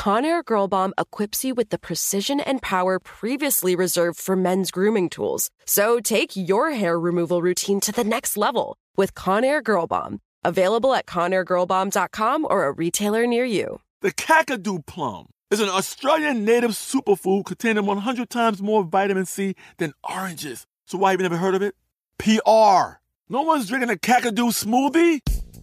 Conair Girl Bomb equips you with the precision and power previously reserved for men's grooming tools. So take your hair removal routine to the next level with Conair Girl Bomb. Available at ConairGirlBomb.com or a retailer near you. The Kakadu plum is an Australian native superfood containing 100 times more vitamin C than oranges. So why have you never heard of it? PR. No one's drinking a Kakadu smoothie?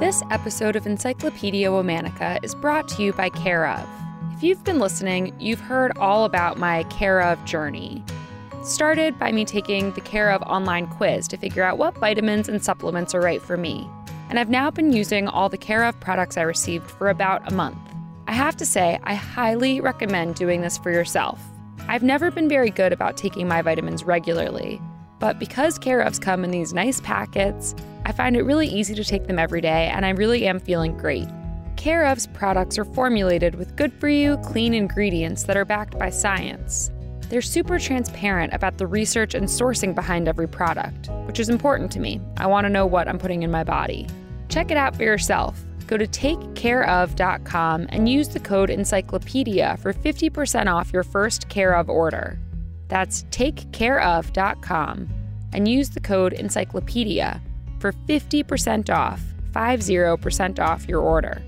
This episode of Encyclopedia Womanica is brought to you by Care of. If you've been listening, you've heard all about my Care of journey. Started by me taking the Care of online quiz to figure out what vitamins and supplements are right for me. And I've now been using all the Care of products I received for about a month. I have to say, I highly recommend doing this for yourself. I've never been very good about taking my vitamins regularly, but because Care ofs come in these nice packets, I find it really easy to take them every day, and I really am feeling great. Care of's products are formulated with good for you, clean ingredients that are backed by science. They're super transparent about the research and sourcing behind every product, which is important to me. I want to know what I'm putting in my body. Check it out for yourself. Go to takecareof.com and use the code encyclopedia for 50% off your first Care of order. That's takecareof.com and use the code encyclopedia for 50% off, 50% off your order.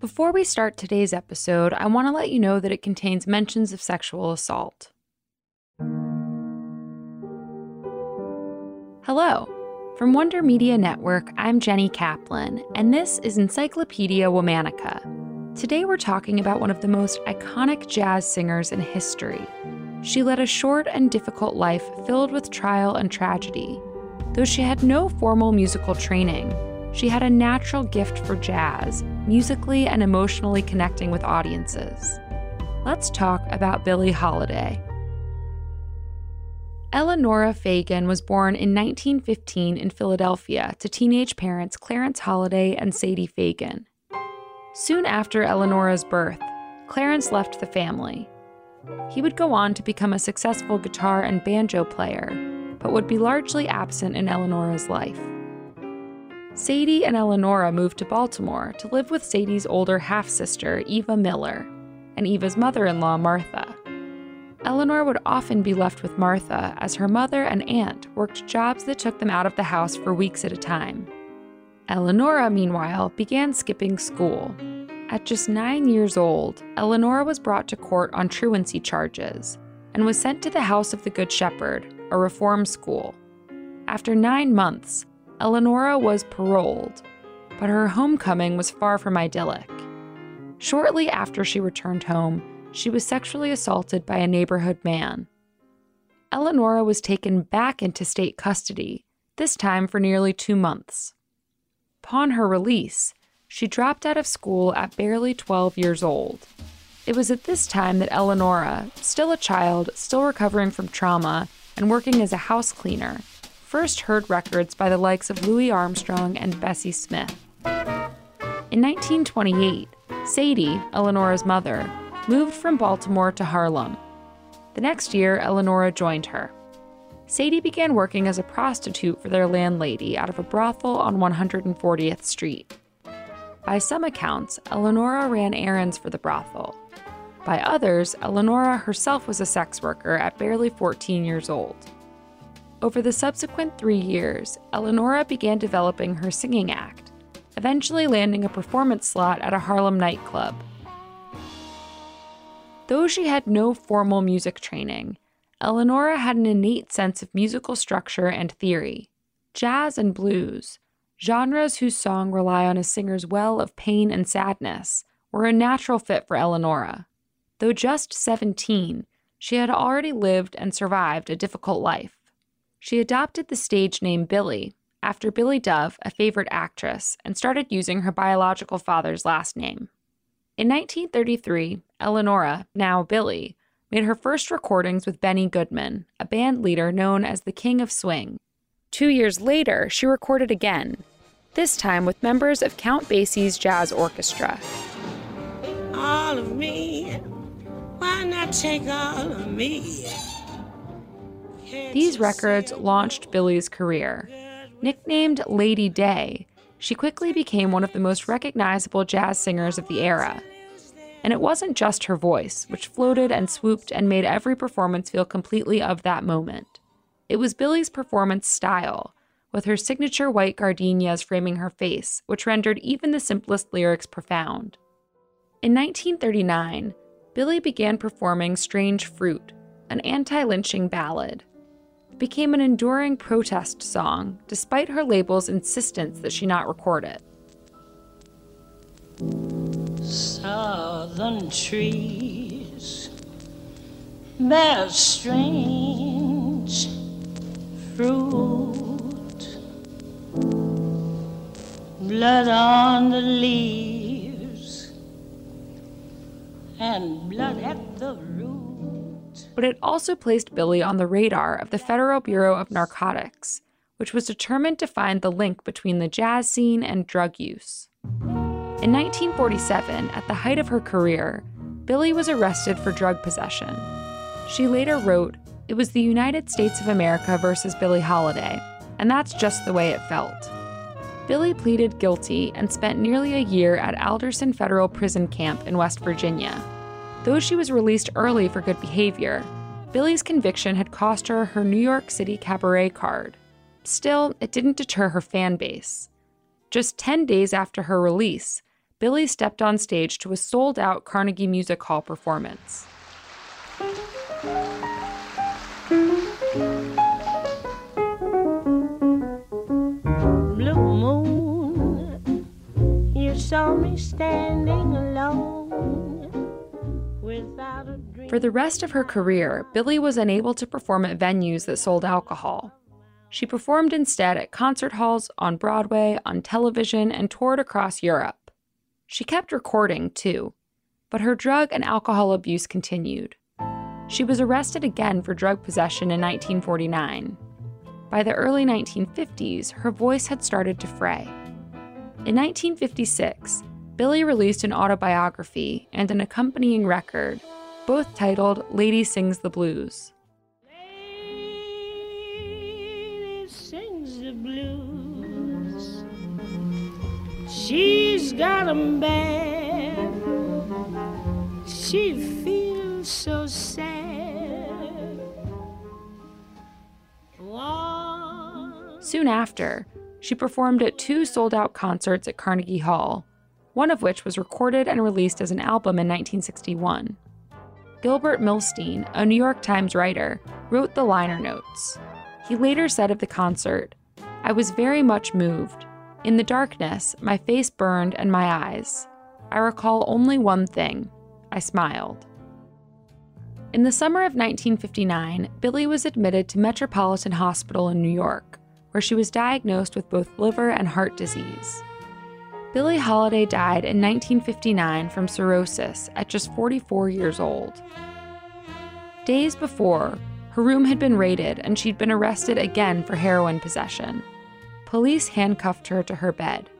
Before we start today's episode, I want to let you know that it contains mentions of sexual assault. Hello. From Wonder Media Network, I'm Jenny Kaplan, and this is Encyclopedia Womanica. Today we're talking about one of the most iconic jazz singers in history, she led a short and difficult life filled with trial and tragedy. Though she had no formal musical training, she had a natural gift for jazz, musically and emotionally connecting with audiences. Let's talk about Billie Holiday. Eleanora Fagan was born in 1915 in Philadelphia to teenage parents Clarence Holiday and Sadie Fagan. Soon after Eleanora's birth, Clarence left the family. He would go on to become a successful guitar and banjo player, but would be largely absent in Eleanora's life. Sadie and Eleanora moved to Baltimore to live with Sadie's older half sister, Eva Miller, and Eva's mother in law, Martha. Eleanor would often be left with Martha as her mother and aunt worked jobs that took them out of the house for weeks at a time. Eleanora, meanwhile, began skipping school at just nine years old, Eleanora was brought to court on truancy charges and was sent to the House of the Good Shepherd, a reform school. After nine months, Eleanora was paroled, but her homecoming was far from idyllic. Shortly after she returned home, she was sexually assaulted by a neighborhood man. Eleanora was taken back into state custody, this time for nearly two months. Upon her release, she dropped out of school at barely 12 years old. It was at this time that Eleanora, still a child, still recovering from trauma, and working as a house cleaner, first heard records by the likes of Louis Armstrong and Bessie Smith. In 1928, Sadie, Eleanora's mother, moved from Baltimore to Harlem. The next year, Eleanora joined her. Sadie began working as a prostitute for their landlady out of a brothel on 140th Street. By some accounts, Eleanora ran errands for the brothel. By others, Eleanora herself was a sex worker at barely 14 years old. Over the subsequent three years, Eleanora began developing her singing act, eventually landing a performance slot at a Harlem nightclub. Though she had no formal music training, Eleanora had an innate sense of musical structure and theory. Jazz and blues, genres whose song rely on a singer's well of pain and sadness, were a natural fit for Eleanora. Though just 17, she had already lived and survived a difficult life. She adopted the stage name Billie after Billie Dove, a favorite actress, and started using her biological father's last name. In 1933, Eleanora, now Billie, made her first recordings with Benny Goodman, a band leader known as the King of Swing. Two years later, she recorded again, this time with members of Count Basie's jazz orchestra. All of me, why not take all of me? These records launched Billie's career. Nicknamed Lady Day, she quickly became one of the most recognizable jazz singers of the era. And it wasn't just her voice, which floated and swooped and made every performance feel completely of that moment. It was Billie's performance style, with her signature white gardenias framing her face, which rendered even the simplest lyrics profound. In 1939, Billie began performing Strange Fruit, an anti lynching ballad. It became an enduring protest song, despite her label's insistence that she not record it. Southern trees bear strange fruit, blood on the leaves, and blood at the root. But it also placed Billie on the radar of the Federal Bureau of Narcotics, which was determined to find the link between the jazz scene and drug use. In 1947, at the height of her career, Billie was arrested for drug possession. She later wrote, It was the United States of America versus Billie Holiday, and that's just the way it felt. Billie pleaded guilty and spent nearly a year at Alderson Federal Prison Camp in West Virginia. Though she was released early for good behavior, Billie's conviction had cost her her New York City cabaret card. Still, it didn't deter her fan base. Just 10 days after her release, Billie stepped on stage to a sold out Carnegie Music Hall performance. For the rest of her career, Billie was unable to perform at venues that sold alcohol. She performed instead at concert halls, on Broadway, on television, and toured across Europe. She kept recording, too, but her drug and alcohol abuse continued. She was arrested again for drug possession in 1949. By the early 1950s, her voice had started to fray. In 1956, Billie released an autobiography and an accompanying record, both titled Lady Sings the Blues. Lady sings the blues. She's got 'em bad. She feels so sad. Soon after, she performed at two sold out concerts at Carnegie Hall, one of which was recorded and released as an album in 1961. Gilbert Milstein, a New York Times writer, wrote the liner notes. He later said of the concert, I was very much moved. In the darkness, my face burned and my eyes. I recall only one thing I smiled. In the summer of 1959, Billie was admitted to Metropolitan Hospital in New York, where she was diagnosed with both liver and heart disease. Billie Holiday died in 1959 from cirrhosis at just 44 years old. Days before, her room had been raided and she'd been arrested again for heroin possession. Police handcuffed her to her bed.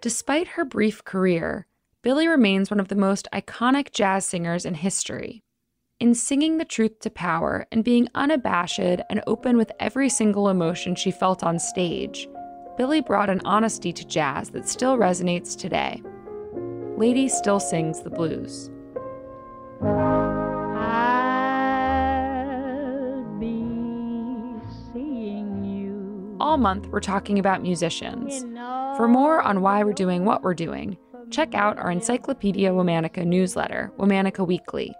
Despite her brief career, Billie remains one of the most iconic jazz singers in history in singing the truth to power and being unabashed and open with every single emotion she felt on stage, Billie brought an honesty to jazz that still resonates today. Lady still sings the blues. All month, we're talking about musicians. For more on why we're doing what we're doing, check out our Encyclopedia Womanica newsletter, Womanica Weekly.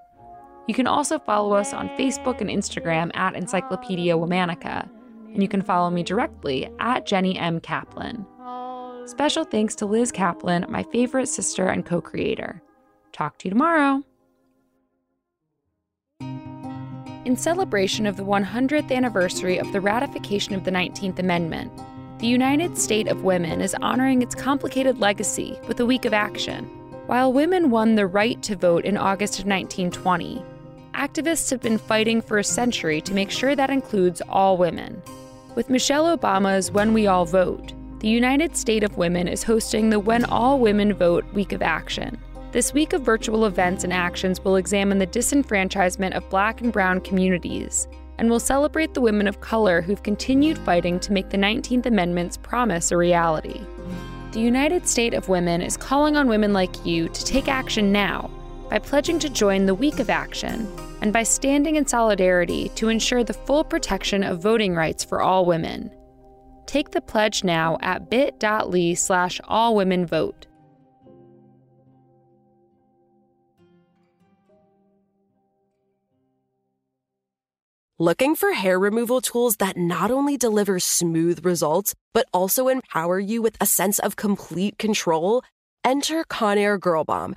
You can also follow us on Facebook and Instagram at Encyclopedia Womanica, and you can follow me directly at Jenny M. Kaplan. Special thanks to Liz Kaplan, my favorite sister and co creator. Talk to you tomorrow. In celebration of the 100th anniversary of the ratification of the 19th Amendment, the United State of Women is honoring its complicated legacy with a week of action. While women won the right to vote in August of 1920, activists have been fighting for a century to make sure that includes all women. With Michelle Obama's When We All Vote, the United State of Women is hosting the When All Women Vote Week of Action. This week of virtual events and actions will examine the disenfranchisement of Black and Brown communities and will celebrate the women of color who've continued fighting to make the 19th Amendment's promise a reality. The United State of Women is calling on women like you to take action now by pledging to join the Week of Action and by standing in solidarity to ensure the full protection of voting rights for all women. Take the pledge now at bit.ly slash allwomenvote. Looking for hair removal tools that not only deliver smooth results, but also empower you with a sense of complete control? Enter Conair Girl Bomb,